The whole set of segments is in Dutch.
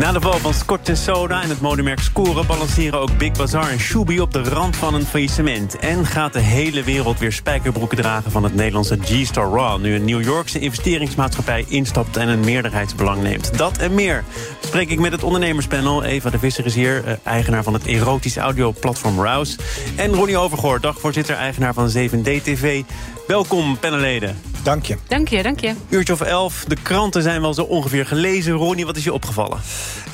Na de val van Scott Soda en het modemerk Score balanceren ook Big Bazaar en Shubi op de rand van een faillissement. En gaat de hele wereld weer spijkerbroeken dragen van het Nederlandse G-Star Raw. Nu een New Yorkse investeringsmaatschappij instapt en een meerderheidsbelang neemt. Dat en meer spreek ik met het ondernemerspanel. Eva de Visser is hier, eh, eigenaar van het erotisch audioplatform Rouse. En Ronnie Overgoor, dagvoorzitter, eigenaar van 7D TV. Welkom, panelleden. Dank je. Dank je, dank je. Uurtje of elf, de kranten zijn wel zo ongeveer gelezen. Ronnie, wat is je opgevallen?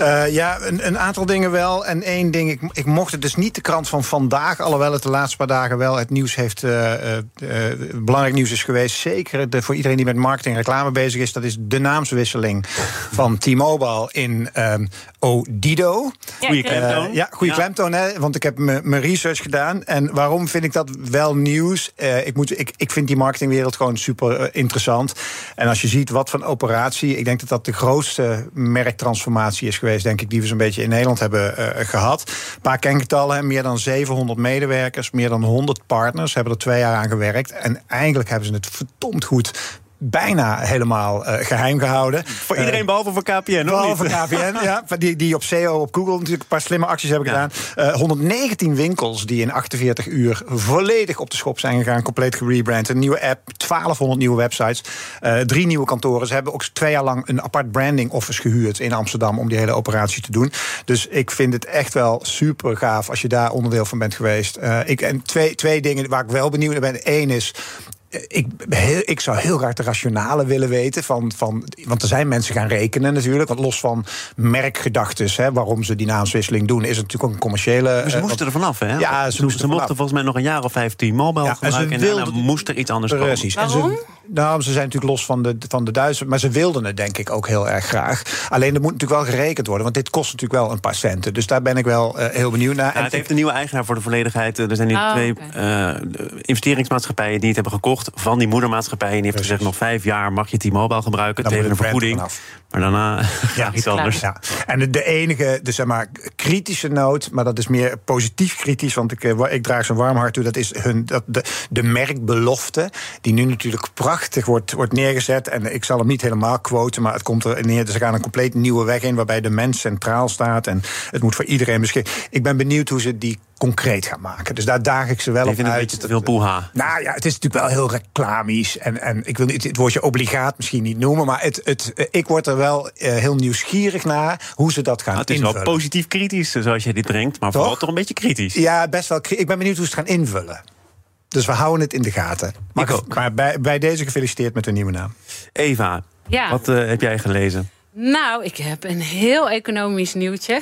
Uh, ja, een, een, aantal dingen wel. En één ding, ik, ik, mocht het dus niet de krant van vandaag... alhoewel het de laatste paar dagen wel het nieuws heeft... Uh, uh, belangrijk nieuws is geweest. Zeker de, voor iedereen die met marketing en reclame bezig is... dat is de naamswisseling van T-Mobile in um, Odido. Goeie klemtoon. ja, goede ja. klemtoon, hè, want ik heb mijn research gedaan. En waarom vind ik dat wel nieuws? ik, moet, ik, ik vind die marketingwereld gewoon super interessant. En als je ziet wat van operatie... ik denk dat dat de grootste merktransformatie is geweest, denk ik, die we zo'n beetje in Nederland hebben uh, gehad. Een paar kengetallen, meer dan 700 medewerkers, meer dan 100 partners hebben er twee jaar aan gewerkt. En eigenlijk hebben ze het verdomd goed bijna helemaal uh, geheim gehouden. Voor iedereen uh, behalve voor KPN, Behalve voor KPN, ja. Die, die op SEO, op Google natuurlijk een paar slimme acties hebben ja. gedaan. Uh, 119 winkels die in 48 uur volledig op de schop zijn gegaan. Compleet gerebrand. Een nieuwe app, 1200 nieuwe websites. Drie nieuwe kantoren. Ze hebben ook twee jaar lang een apart branding office gehuurd in Amsterdam... om die hele operatie te doen. Dus ik vind het echt wel super gaaf als je daar onderdeel van bent geweest. ik, en twee, twee dingen waar ik wel benieuwd naar ben. Eén is, ik, heel, ik zou heel graag de rationale willen weten. Van, van, want er zijn mensen gaan rekenen natuurlijk. Want los van merkgedachtes, hè, waarom ze die naamswisseling doen, is het natuurlijk ook een commerciële. Maar ze moesten uh, er vanaf, hè? Ja, ze, ze, ze mochten volgens mij nog een jaar of 15 mobile ja, gebruiken. En, wilden, en dan moest er iets anders komen. Precies. Waarom? En nou, ze zijn natuurlijk los van de, van de Duitsers. Maar ze wilden het denk ik ook heel erg graag. Alleen er moet natuurlijk wel gerekend worden. Want dit kost natuurlijk wel een paar centen. Dus daar ben ik wel uh, heel benieuwd naar. Ja, het heeft een nieuwe eigenaar voor de volledigheid. Er zijn nu Oh, twee uh, investeringsmaatschappijen die het hebben gekocht van die moedermaatschappij. En die heeft gezegd: nog vijf jaar mag je T-Mobile gebruiken Dan tegen een vergoeding. Maar daarna Ja, iets anders. Ja, en de, enige, dus zeg maar, kritische noot, maar dat is meer positief kritisch, want ik, eh, ik draag zo'n warm hart toe. Dat is hun, dat de, de merkbelofte, die nu natuurlijk prachtig wordt, wordt neergezet. En ik zal hem niet helemaal quoten, maar het komt er neer. Dus ze gaan een compleet nieuwe weg in, waarbij de mens centraal staat. En het moet voor iedereen beschikbaar. Ik ben benieuwd hoe ze die concreet gaan maken. Dus daar daag ik ze wel Ik op vind het een uit. beetje te veel poeha. Nou ja, het is natuurlijk wel heel reclamisch. En, en ik wil niet het woordje obligaat misschien niet noemen. Maar het, het, eh, ik word er wel eh, heel nieuwsgierig naar hoe ze dat gaan Nou, het is invullen. wel positief kritisch zoals je dit brengt, maar vooral Toch? een beetje kritisch. Ja, best wel. Ik ben benieuwd hoe ze het gaan invullen. Dus we houden het in de gaten. Maar, Ik ook. maar bij, bij deze gefeliciteerd met de nieuwe naam. Eva, Ja. wat eh, heb jij gelezen? Nou, ik heb een heel economisch nieuwtje.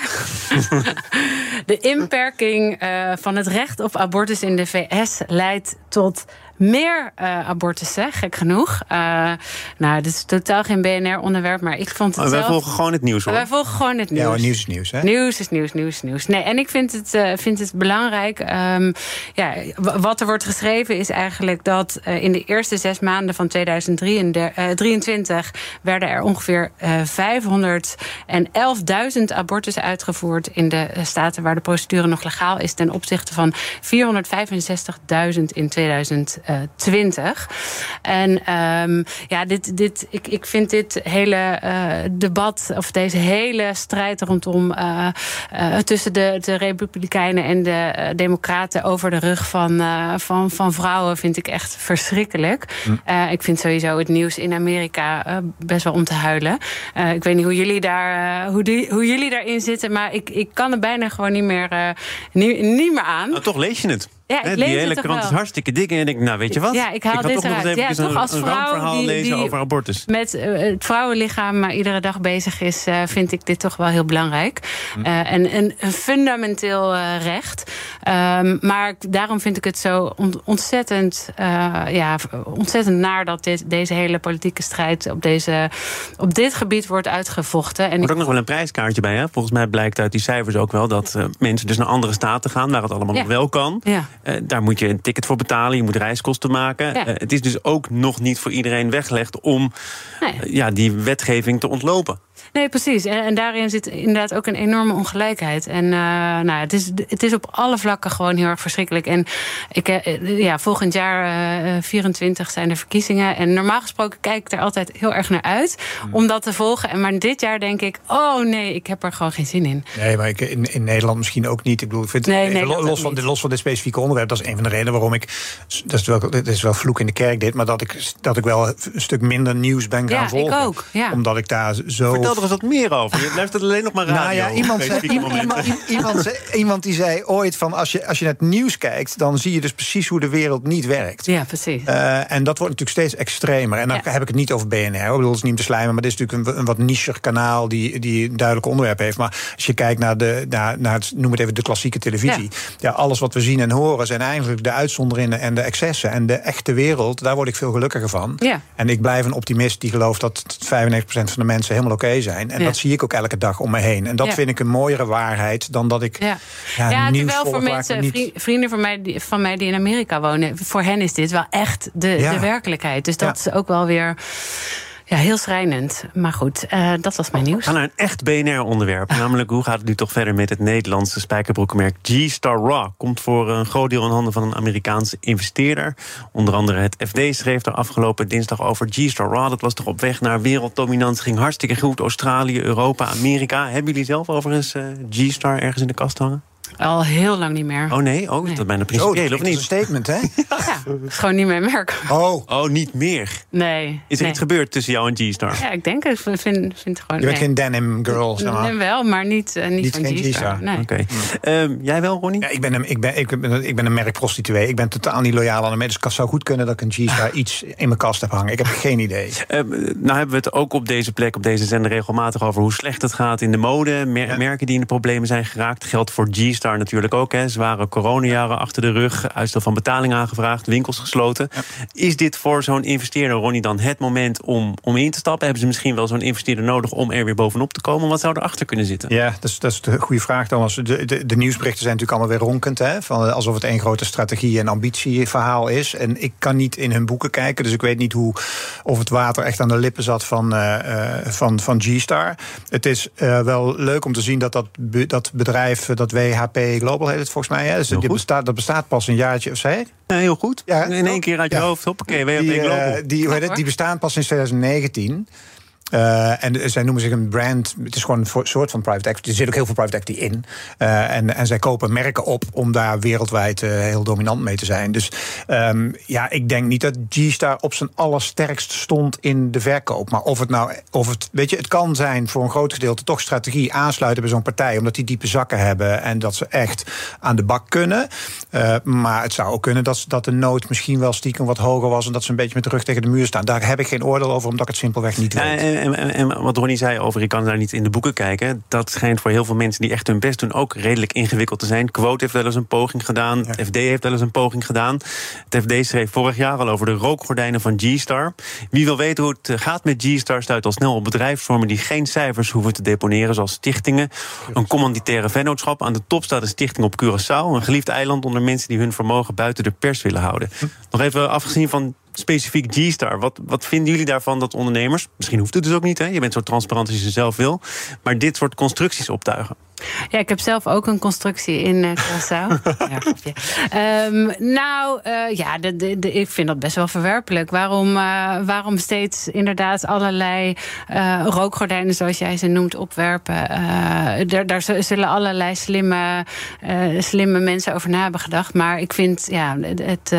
de inperking eh, van het recht op abortus in de VS leidt tot meer eh, abortussen, gek genoeg. Eh, nou, dit is totaal geen BNR-onderwerp, maar ik vond het Oh, wij zelf... volgen gewoon het nieuws hoor. Wij volgen gewoon het nieuws. Ja, hoor, nieuws is nieuws, hè? Nieuws is nieuws, nieuws is nieuws. Nee, en ik vind het, eh, vind het belangrijk. ehm, ja, wat er wordt geschreven is eigenlijk dat eh, in de eerste zes maanden van 2023 werden er ongeveer eh 511.000 abortussen uitgevoerd in de staten waar de procedure nog legaal is, ten opzichte van 465.000 in 2020. En ehm, ja, dit, dit, ik, ik vind dit hele eh, debat, of deze hele strijd rondom eh, eh, tussen de, de Republikeinen en de Democraten over de rug van, eh, van, van vrouwen, vind ik echt verschrikkelijk. Eh, ik vind sowieso het nieuws in Amerika best wel om te huilen. Eh, ik weet niet hoe jullie, daar, hoe, die, hoe jullie daarin zitten, maar ik, ik kan er bijna gewoon niet meer, eh, niet, niet meer aan. Nou, toch lees je het. Ja, ik Hè, lees die het hele toch krant is hartstikke dik. En denkt, nou weet je wat? Ja, ik haal ga dit toch nog eens eruit. Ja, even toch een, als een vrouw rampverhaal die- lezen die- over abortus. met eh, het vrouwenlichaam maar iedere dag bezig is, eh, vind ik dit toch wel heel belangrijk. Hm. Eh, en een, een fundamenteel eh, recht. Ehm, maar ik- daarom vind ik het zo ont- ontzettend, eh, ja, ontzettend naar dat dit, deze hele politieke strijd op, deze, op dit gebied wordt uitgevochten. En Er ik, wordt ook nog wel een prijskaartje bij. Hè? Volgens mij blijkt uit die cijfers ook wel dat eh, mensen dus naar andere staten gaan waar het allemaal Ja. nog wel kan. ja. Eh, daar moet je een ticket voor betalen, je moet reiskosten maken. Ja. Eh, het is dus ook nog niet voor iedereen weggelegd om Nee. eh, ja, die wetgeving te ontlopen. Nee, precies. En, en daarin zit inderdaad ook een enorme ongelijkheid. En eh, nou, het, is, het is op alle vlakken gewoon heel erg verschrikkelijk. En ik, eh, ja, volgend jaar, eh 24, zijn er verkiezingen. En normaal gesproken kijk ik er altijd heel erg naar uit om dat te volgen. En maar dit jaar denk ik, oh nee, ik heb er gewoon geen zin in. Nee, maar ik, in, in Nederland misschien ook niet. Ik bedoel, ik vind, Nee, los, ook van, niet. los van dit specifieke onderwerp, dat is een van de redenen waarom ik. Dat is wel, dat is wel vloek in de kerk, dit, maar dat ik, dat ik wel een stuk minder nieuws ben gaan Ja, ik volgen. ook, ja. Omdat ik daar zo. Vertel er eens wat meer over. Je blijft het alleen nog maar radio. Nou ja, iemand, zei, iemand, iemand, iemand zei, iemand die zei ooit van als je, als je naar het nieuws kijkt, dan zie je dus precies hoe de wereld niet werkt. Ja, precies. Eh, en dat wordt natuurlijk steeds extremer. En dan Ja. heb ik het niet over BNR. Ik bedoel, het is niet om te slijmen, maar dit is natuurlijk een, een wat nicher kanaal die, die een duidelijk onderwerp heeft. Maar als je kijkt naar, de, naar, naar het, noem het even de klassieke televisie. Ja. alles wat we zien en horen zijn eigenlijk de uitzonderingen en de excessen. En de echte wereld, daar word ik veel gelukkiger van. Ja. En ik blijf een optimist die gelooft dat 95% van de mensen helemaal oké zijn. En Ja. dat zie ik ook elke dag om me heen. En dat Ja. vind ik een mooiere waarheid dan dat ik Ja, ja, terwijl voor mensen, niet- vrienden van mij, die, van mij die in Amerika wonen, voor hen is dit wel echt de, de werkelijkheid. Dus dat is ook wel weer ja, heel schrijnend. Maar goed, eh, dat was mijn nieuws. We gaan naar een echt BNR-onderwerp. Namelijk, hoe gaat het nu toch verder met het Nederlandse spijkerbroekenmerk G-Star Raw? Komt voor een groot deel in handen van een Amerikaanse investeerder. Onder andere het FD schreef er afgelopen dinsdag over G-Star Raw. Dat was toch op weg naar werelddominantie. Ging hartstikke goed. Australië, Europa, Amerika. Hebben jullie zelf overigens eh, G-Star ergens in de kast hangen? Al heel lang niet meer. Oh nee? Oh, dat bijna principieel dat of is een niet? statement, hè? Ja, het is gewoon niet mijn merk. Oh, Oh, niet meer. Nee. Is er nee. iets gebeurd tussen jou en G-Star? Ja, ik denk het. Ik vind, vind gewoon. je bent nee. geen denim girl, zeg maar. Nee, wel, maar niet, eh, niet, Niet van G-Star. G-Star. Nee. Oké. Ehm, jij wel, Ronnie? Ja, ik ben een, ik ben, ik ben, ik ben een merkprostituee. Ik ben totaal niet loyaal aan de mensen. Dus het zou goed kunnen dat ik een G-Star iets in mijn kast heb hangen. Ik heb geen idee. Eh, nou hebben we het ook op deze plek, op deze zender, regelmatig over hoe slecht het gaat in de mode. Mer- Ja. Merken die in de problemen zijn geraakt. Geldt voor G-Star natuurlijk ook. Hè. Zware coronajaren achter de rug. Uitstel van betaling aangevraagd. Winkels gesloten. Is dit voor zo'n investeerder, Ronnie, dan het moment om, om in te stappen? Hebben ze misschien wel zo'n investeerder nodig om er weer bovenop te komen? Wat zou erachter kunnen zitten? Ja, dat is, dat is de goede vraag, Thomas. De, de, de nieuwsberichten zijn natuurlijk allemaal weer ronkend. Hè? Van, alsof het één grote strategie- en ambitieverhaal is. En ik kan niet in hun boeken kijken. Dus ik weet niet hoe, of het water echt aan de lippen zat van, eh, eh, van, van G-Star. Het is eh, wel leuk om te zien dat dat, dat bedrijf, dat WHP Global heet het volgens mij. Hè? Dus goed. bestaat, dat bestaat pas een jaartje of zei? Ja, heel goed. Ja, in één keer uit je ja. hoofd. Hoppakee, WHP die, Global. eh, die, die bestaan pas sinds 2019. Eh, en zij noemen zich een brand. Het is gewoon een soort van private equity. Er zit ook heel veel private equity in. Eh, en, en zij kopen merken op om daar wereldwijd eh, heel dominant mee te zijn. Dus ehm, ja, ik denk niet dat G-Star op zijn allersterkst stond in de verkoop. Maar of het nou, of het, weet je, het kan zijn voor een groot gedeelte toch strategie aansluiten bij zo'n partij, omdat die diepe zakken hebben en dat ze echt aan de bak kunnen. Maar het zou ook kunnen dat, dat de nood misschien wel stiekem wat hoger was en dat ze een beetje met de rug tegen de muur staan. Daar heb ik geen oordeel over, omdat ik het simpelweg niet weet. Ja, en, wat Ronnie zei over, ik kan daar niet in de boeken kijken. Dat schijnt voor heel veel mensen die echt hun best doen ook redelijk ingewikkeld te zijn. Quote heeft wel eens een poging gedaan. Het FD heeft wel eens een poging gedaan. Het FD schreef vorig jaar al over de rookgordijnen van G-Star. Wie wil weten hoe het gaat met G-Star, stuit al snel op bedrijfsvormen die geen cijfers hoeven te deponeren, zoals stichtingen. Een commanditaire vennootschap. Aan de top staat een stichting op Curaçao. Een geliefd eiland onder mensen die hun vermogen buiten de pers willen houden. Nog even afgezien van specifiek G-Star. Wat, wat vinden jullie daarvan dat ondernemers, misschien hoeft het dus ook niet, hè? je bent zo transparant als je zelf wil, maar dit soort constructies optuigen? Ja, ik heb zelf ook een constructie in Curaçao. ja. Ehm, nou, eh, ja, de, de, de- ik vind dat best wel verwerpelijk. Waarom, eh, waarom steeds inderdaad allerlei rookgordijnen, zoals jij ze noemt, opwerpen? Daar, daar zullen allerlei slimme, slimme mensen over na hebben gedacht. Maar ik vind, ja, het,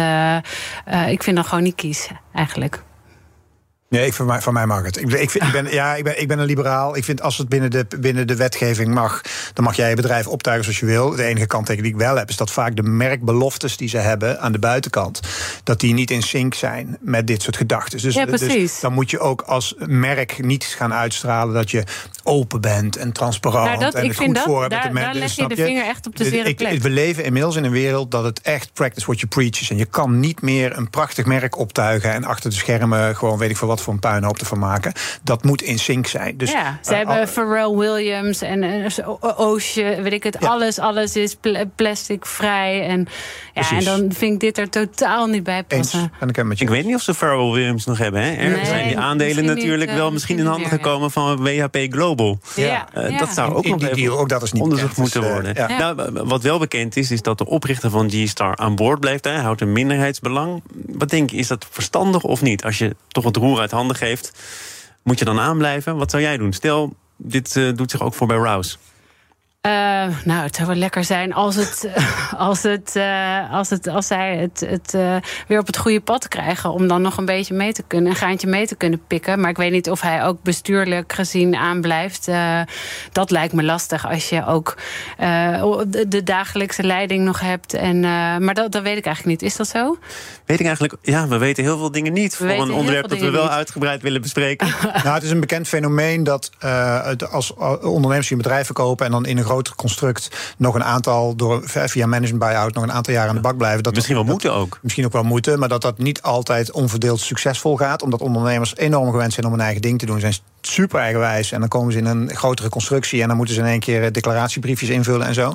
ik vind dat gewoon niet kies, eigenlijk. Nee, ik, voor, mij, voor mij mag het. Ik, ben- ik, vind, ik, ben, ja, ik, ben, ik ben een liberaal. Ik vind als het binnen de, binnen de wetgeving mag, dan mag jij je bedrijf optuigen zoals je wil. De enige kanttekening die ik wel heb, is dat vaak de merkbeloftes die ze hebben aan de buitenkant, dat die niet in sync zijn met dit soort gedachten. Dus, Ja, dus dan moet je ook als merk niet gaan uitstralen dat je open bent en transparant Nou, dat- en het goed dat- voor hebt daar- met de daar mensen, leg je de vinger echt op de Ik- zere ik- plek. We leven inmiddels in een wereld dat het echt practice what you preach is. En je kan niet meer een prachtig merk optuigen en achter de schermen gewoon weet ik veel wat voor een puinhoop ervan maken. Dat moet in sync zijn. Dus, ja, ze eh, hebben al- Pharrell Williams en eh, zo- O- Ocean, weet ik het. Ja. Alles, alles is pl- plasticvrij. En, ja, en dan vind ik dit er totaal niet bij eens, passen. ik het met je Ik weet niet of ze Pharrell Williams nog hebben. Hè? Nee, zijn die aandelen natuurlijk niet, eh, wel misschien in handen gekomen van WHP Global. Ja, Eh, ja. Dat zou ook in nog die even deal, ook dat is niet onderzocht bekend, moeten dus, worden. ja. Nou, wat wel bekend is, is dat de oprichter van G-Star aan boord blijft. Hij houdt een minderheidsbelang. Wat denk je, is dat verstandig of niet? Als je toch het roer uit handen geeft, moet je dan aanblijven? Wat zou jij doen? Stel, dit eh, doet zich ook voor bij Rouse. Eh, nou, het zou wel lekker zijn als, het, als, het, eh, als, het, als zij het, het eh, weer op het goede pad krijgen. Om dan nog een beetje mee te kunnen, een gaantje mee te kunnen pikken. Maar ik weet niet of hij ook bestuurlijk gezien aanblijft. Eh, dat lijkt me lastig als je ook eh, de, de dagelijkse leiding nog hebt. En, eh, maar dat, dat weet ik eigenlijk niet. Is dat zo? Weet ik eigenlijk, ja, we weten heel veel dingen niet. voor weten een onderwerp dat we wel niet. uitgebreid willen bespreken. Nou, het is een bekend fenomeen dat eh, het als eh, ondernemers die een bedrijf verkopen en dan in een groter construct nog een aantal door via management buyout nog een aantal jaar aan de bak blijven. Dat Misschien wel moeten ook. Misschien ook wel moeten, maar dat dat niet altijd onverdeeld succesvol gaat. Omdat ondernemers enorm gewend zijn om een eigen ding te doen. Ze zijn super eigenwijs en dan komen ze in een grotere constructie en dan moeten ze in één keer eh, declaratiebriefjes invullen en zo.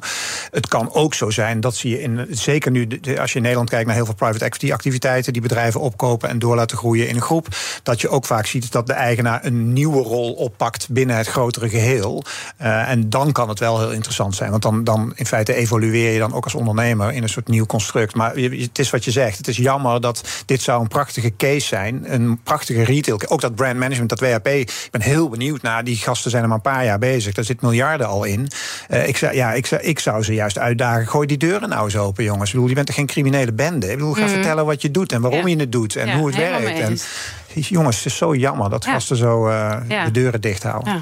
Het kan ook zo zijn, dat zie je in, zeker nu als je in Nederland kijkt naar heel veel private equity activiteiten die bedrijven opkopen en door laten groeien in een groep, dat je ook vaak ziet dat de eigenaar een nieuwe rol oppakt binnen het grotere geheel. Eh, en dan kan het wel heel interessant zijn, want dan, dan in feite evolueer je dan ook als ondernemer in een soort nieuw construct. Maar het is wat je zegt, het is jammer dat dit zou een prachtige case zijn, een prachtige retail. Ook dat brand management, dat WHP, ik ben heel benieuwd naar. Die gasten zijn er maar een paar jaar bezig, daar zit miljarden al in. Eh, ik, zou, ja, ik, zou, ik zou ze juist uitdagen, gooi die deuren nou eens open, jongens. Ik bedoel, je bent toch geen criminele bende? Ik bedoel, ga vertellen wat je doet en waarom. Ja. je het doet en Ja, hoe het werkt. En. Jongens, het is zo jammer dat Ja. gasten zo eh, Ja. de deuren dicht houden. Ja.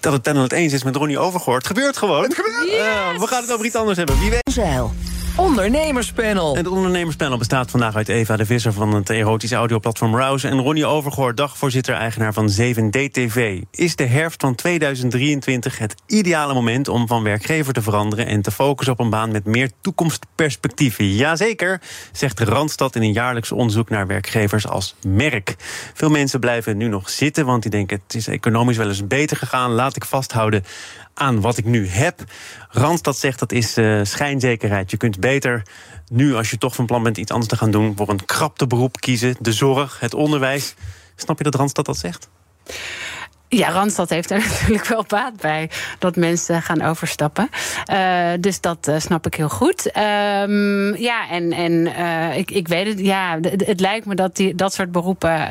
Dat het panel het eens is met Ronnie Overgoort. Het gebeurt gewoon. Het gebeurt. we gaan het over iets anders hebben. Wie weet. Zeil. Ondernemerspanel. Het ondernemerspanel bestaat vandaag uit Eva de Visser van het erotische audioplatform Rouse en Ronnie Overgoor, dagvoorzitter-eigenaar van 7D-TV. Is de herfst van 2023 het ideale moment om van werkgever te veranderen en te focussen op een baan met meer toekomstperspectieven? Jazeker, zegt Randstad in een jaarlijks onderzoek naar werkgevers als merk. Veel mensen blijven nu nog zitten, want die denken het is economisch wel eens beter gegaan. Laat ik vasthouden aan wat ik nu heb. Randstad zegt dat is eh, schijnzekerheid. Je kunt beter nu, als je toch van plan bent iets anders te gaan doen, voor een krapte beroep kiezen. De zorg, het onderwijs. Snap je dat Randstad dat zegt? Ja, Randstad heeft er natuurlijk wel baat bij dat mensen gaan overstappen. Eh, dus dat eh, snap ik heel goed. Ehm, ja, en, en eh, ik, ik weet het, ja, het lijkt me dat die, dat soort beroepen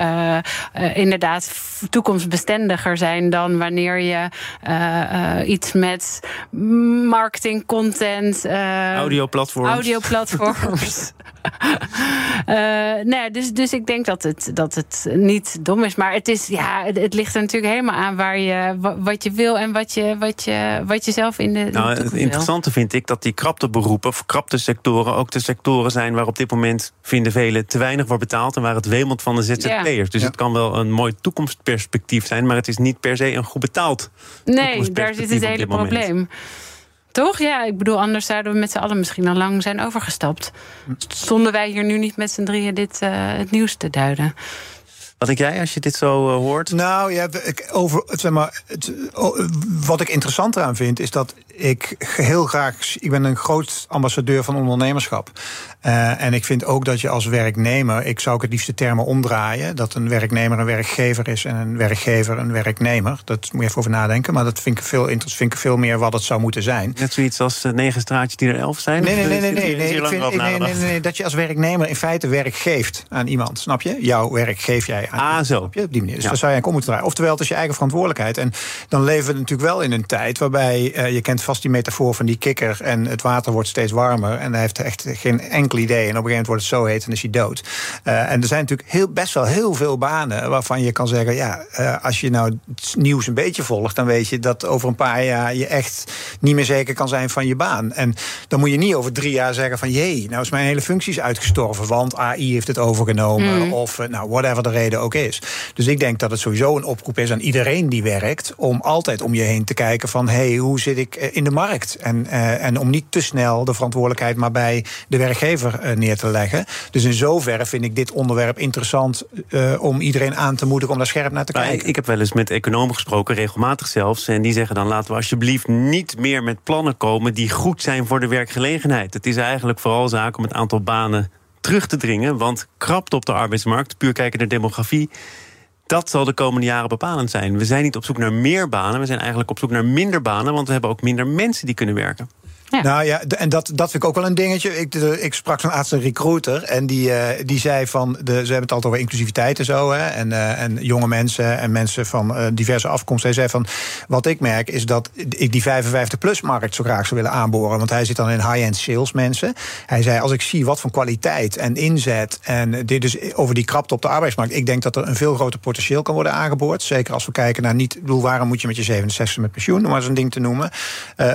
inderdaad toekomstbestendiger zijn dan wanneer je iets met marketing, content, Audioplatforms. Audioplatforms. Eh, nee, dus, dus ik denk dat het, dat het niet dom is. Maar het, is, ja, het, het ligt er natuurlijk helemaal aan waar je, wa- wat je wil en wat je, wat je, wat je zelf in de. in de Nou, het wil. interessante vind ik dat die krapte beroepen, of krapte sectoren, ook de sectoren zijn waar op dit moment, vinden velen, te weinig wordt betaald en waar het wemelt van de ZZP'ers. Dus Ja. het kan wel een mooi toekomstperspectief zijn, maar het is niet per se een goed betaald. Nee, daar zit het hele probleem. Toch? Ja, ik bedoel, anders zouden we met z'n allen misschien al lang zijn overgestapt. Stonden wij hier nu niet met z'n drieën dit eh, het nieuws te duiden? Wat denk jij als je dit zo eh, hoort? Nou ja, ik, over, zeg maar, het, o- wat ik interessant eraan vind, is dat ik heel graag. Ik ben een groot ambassadeur van ondernemerschap. Eh, en ik vind ook dat je als werknemer. Ik zou ook het liefst de termen omdraaien. Dat een werknemer een werkgever is en een werkgever een werknemer. Dat moet je even over nadenken. Maar dat vind ik veel, vind ik veel meer wat het zou moeten zijn. Net zoiets als eh, negen straatjes die er elf zijn? Nee, nee, nee, nee, nee, vind, dat je als werknemer in feite werk geeft aan iemand. Snap je? Jouw werk geef jij aan. Ah, iemand, zo. Snap je? Op die manier. Dus Ja. daar zou je aan om moeten draaien. Oftewel, het is je eigen verantwoordelijkheid. En dan leven we natuurlijk wel in een tijd waarbij eh, je kent vast die metafoor van die kikker en het water wordt steeds warmer. En hij heeft echt geen enkel idee. En op een gegeven moment wordt het zo heet en is hij dood. Uh, en er zijn natuurlijk heel, best wel heel veel banen waarvan je kan zeggen: ja, uh, als je nou het nieuws een beetje volgt, dan weet je dat over een paar jaar je echt niet meer zeker kan zijn van je baan. En dan moet je niet over drie jaar zeggen: van jee, nou is mijn hele functie uitgestorven, want AI heeft het overgenomen. Mm. Of nou, whatever de reden ook is. Dus ik denk dat het sowieso een oproep is aan iedereen die werkt om altijd om je heen te kijken van hey, hoe zit ik in de markt? En, uh, en om niet te snel de verantwoordelijkheid maar bij de werkgever uh, neer te leggen. Dus in zoverre vind ik dit onderwerp interessant uh, om iedereen aan te moedigen om daar scherp naar te maar kijken. Ik, ik, heb wel eens met economen gesproken, regelmatig zelfs. En die zeggen dan laten we alsjeblieft niet meer met plannen komen die goed zijn voor de werkgelegenheid. Het is eigenlijk vooral zaak om het aantal banen terug te dringen. Want krapte op de arbeidsmarkt, puur kijken naar demografie dat zal de komende jaren bepalend zijn. We zijn niet op zoek naar meer banen, we zijn eigenlijk op zoek naar minder banen, want we hebben ook minder mensen die kunnen werken. Nou ja, en dat, dat vind ik ook wel een dingetje. Ik, ik sprak zo'n arts, een recruiter, en die, uh, die zei van... De, ze hebben het altijd over inclusiviteit en zo, hè, en, uh, en jonge mensen en mensen van uh, diverse afkomsten. Hij zei van, wat ik merk is dat ik die 55-plus-markt zo graag zou willen aanboren. Want hij zit dan in high-end sales mensen. Hij zei, als ik zie wat voor kwaliteit en inzet... en dit dus over die krapte op de arbeidsmarkt... ik denk dat er een veel groter potentieel kan worden aangeboord. Zeker als we kijken naar niet... Bedoel, waarom moet je met je 67 met pensioen, om maar een ding te noemen.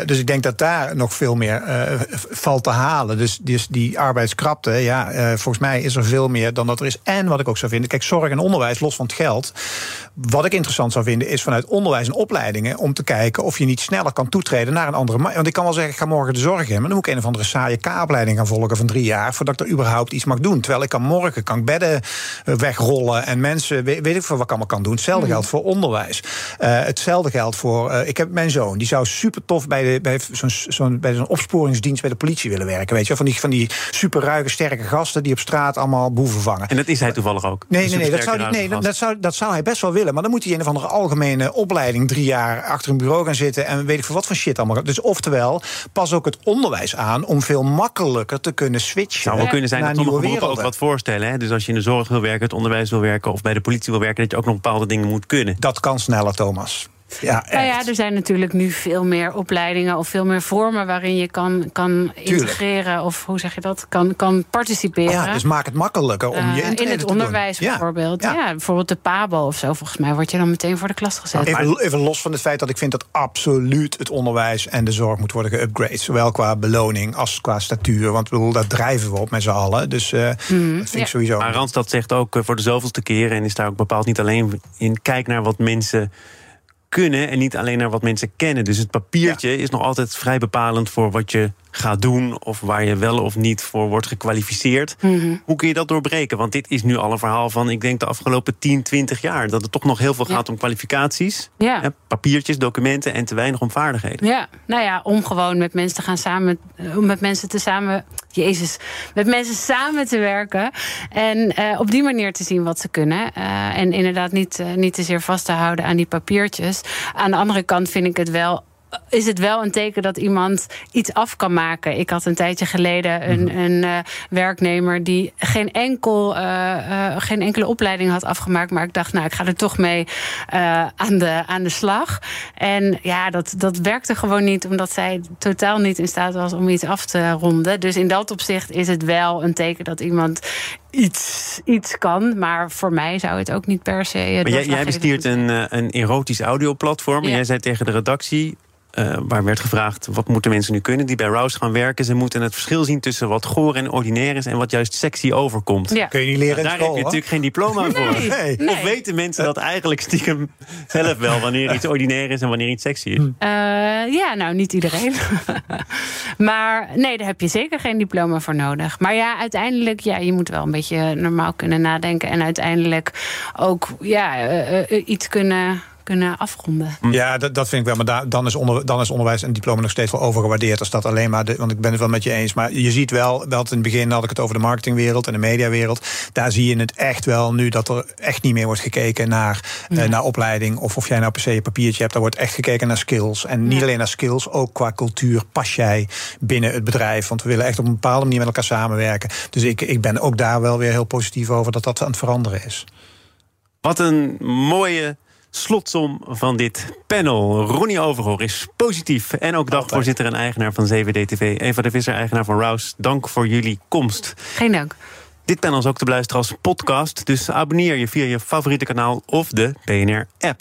dus ik denk dat daar nog veel veel meer uh, valt te halen. Dus, dus die arbeidskrapte, ja, uh, volgens mij is er veel meer dan dat er is. En wat ik ook zou vinden, kijk, zorg en onderwijs, los van het geld. Wat ik interessant zou vinden, is vanuit onderwijs en opleidingen om te kijken of je niet sneller kan toetreden naar een andere. Want ik kan wel zeggen, ik ga morgen de zorg in, maar dan moet ik een of andere saaie K-opleiding gaan volgen van drie jaar voordat ik er überhaupt iets mag doen. Terwijl ik kan morgen kan ik bedden eh, wegrollen en mensen, weet, weet ik veel wat ik allemaal kan doen. Hetzelfde mm. geldt voor onderwijs. Uh, hetzelfde geldt voor, ik heb mijn zoon, die zou super tof bij, de, bij zo'n zo bij zo'n opsporingsdienst bij de politie willen werken. Weet je, van die, van die super ruige, sterke gasten die op straat allemaal boeven vangen. En dat is hij toevallig ook. Nee, nee, nee, dat zou, die, nee dat, zou, dat zou hij best wel willen. Maar dan moet hij in een of andere algemene opleiding drie jaar achter een bureau gaan zitten. En weet ik voor wat voor shit allemaal. Dus oftewel, pas ook het onderwijs aan om veel makkelijker te kunnen switchen. Zou wel kunnen zijn dat sommige beroepen ook wat voorstellen. Hè? Dus als je in de zorg wil werken, het onderwijs wil werken of bij de politie wil werken, dat je ook nog bepaalde dingen moet kunnen. Dat kan sneller, Thomas. Ja, nou ja, er zijn natuurlijk nu veel meer opleidingen of veel meer vormen waarin je kan, kan integreren of hoe zeg je dat, kan, kan participeren. Ja, dus maak het makkelijker om je uh, in het onderwijs doen. bijvoorbeeld. Ja. ja. bijvoorbeeld de PABO of zo. Volgens mij word je dan meteen voor de klas gezet. Even, even los van het feit dat ik vind dat absoluut het onderwijs en de zorg moet worden geupgrade. Zowel qua beloning als qua statuur. Want bedoel, dat drijven we op met z'n allen. Dus uh, mm, dat vind ik sowieso. Maar Randstad zegt ook voor de zoveelste keer en is daar ook bepaald niet alleen in. Kijk naar wat mensen kunnen en niet alleen naar wat mensen kennen. Dus het papiertje ja. is nog altijd vrij bepalend voor wat je gaat doen of waar je wel of niet voor wordt gekwalificeerd. Mm -hmm. Hoe kun je dat doorbreken? Want dit is nu al een verhaal van, ik denk, de afgelopen 10, 20 jaar. Dat het toch nog heel veel ja. gaat om kwalificaties, ja. hè, papiertjes, documenten en te weinig om vaardigheden. Ja, nou ja, om gewoon met mensen te gaan samen, om met mensen te samen, Jezus, met mensen samen te werken en uh, op die manier te zien wat ze kunnen. Uh, en inderdaad niet, uh, niet te zeer vast te houden aan die papiertjes. Aan de andere kant vind ik het wel is het wel een teken dat iemand iets af kan maken. Ik had een tijdje geleden een, mm. een uh, werknemer die geen, enkel, uh, uh, geen enkele opleiding had afgemaakt. Maar ik dacht, nou, ik ga er toch mee aan, de, aan de slag. En ja, dat, dat werkte gewoon niet, omdat zij totaal niet in staat was om iets af te ronden. Dus in dat opzicht is het wel een teken dat iemand iets, iets kan. Maar voor mij zou het ook niet per se. Maar jij, jij bestiert een, een erotisch audioplatform. Ja. En jij zei tegen de redactie. Uh, waar werd gevraagd wat moeten mensen nu kunnen die bij Rouse gaan werken. Ze moeten het verschil zien tussen wat goor en ordinair is en wat juist sexy overkomt. Ja. Kun je niet leren nou, in Daar school, heb je natuurlijk geen diploma nee, voor. Nee. Of weten mensen dat eigenlijk stiekem zelf wel wanneer iets ordinair is en wanneer iets sexy is? Uh, ja, nou niet iedereen. maar nee, daar heb je zeker geen diploma voor nodig. Maar ja, uiteindelijk, ja, je moet wel een beetje normaal kunnen nadenken en uiteindelijk ook ja, uh, iets kunnen kunnen afronden. Ja, dat, dat vind ik wel. Maar da, dan, is onder, dan is onderwijs en diploma nog steeds wel overgewaardeerd. Als dat alleen maar. De, want ik ben het wel met je eens. Maar je ziet wel, wel in het begin had ik het over de marketingwereld en de mediawereld. Daar zie je het echt wel nu dat er echt niet meer wordt gekeken naar, ja. uh, naar opleiding. Of of jij nou per se je papiertje hebt. Daar wordt echt gekeken naar skills. En niet ja. alleen naar skills, ook qua cultuur pas jij binnen het bedrijf. Want we willen echt op een bepaalde manier met elkaar samenwerken. Dus ik, ik ben ook daar wel weer heel positief over dat dat aan het veranderen is. Wat een mooie Slotsom van dit panel. Ronnie Overhoor is positief en ook dagvoorzitter en eigenaar van 7DTV. Eva de Visser, eigenaar van Rouse. Dank voor jullie komst. Geen dank. Dit panel is ook te beluisteren als podcast, dus abonneer je via je favoriete kanaal of de BNR-app.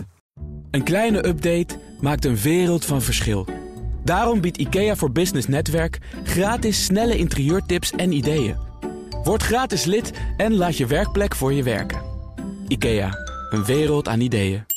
Een kleine update maakt een wereld van verschil. Daarom biedt IKEA voor Business Netwerk gratis snelle interieurtips en ideeën. Word gratis lid en laat je werkplek voor je werken. IKEA, een wereld aan ideeën.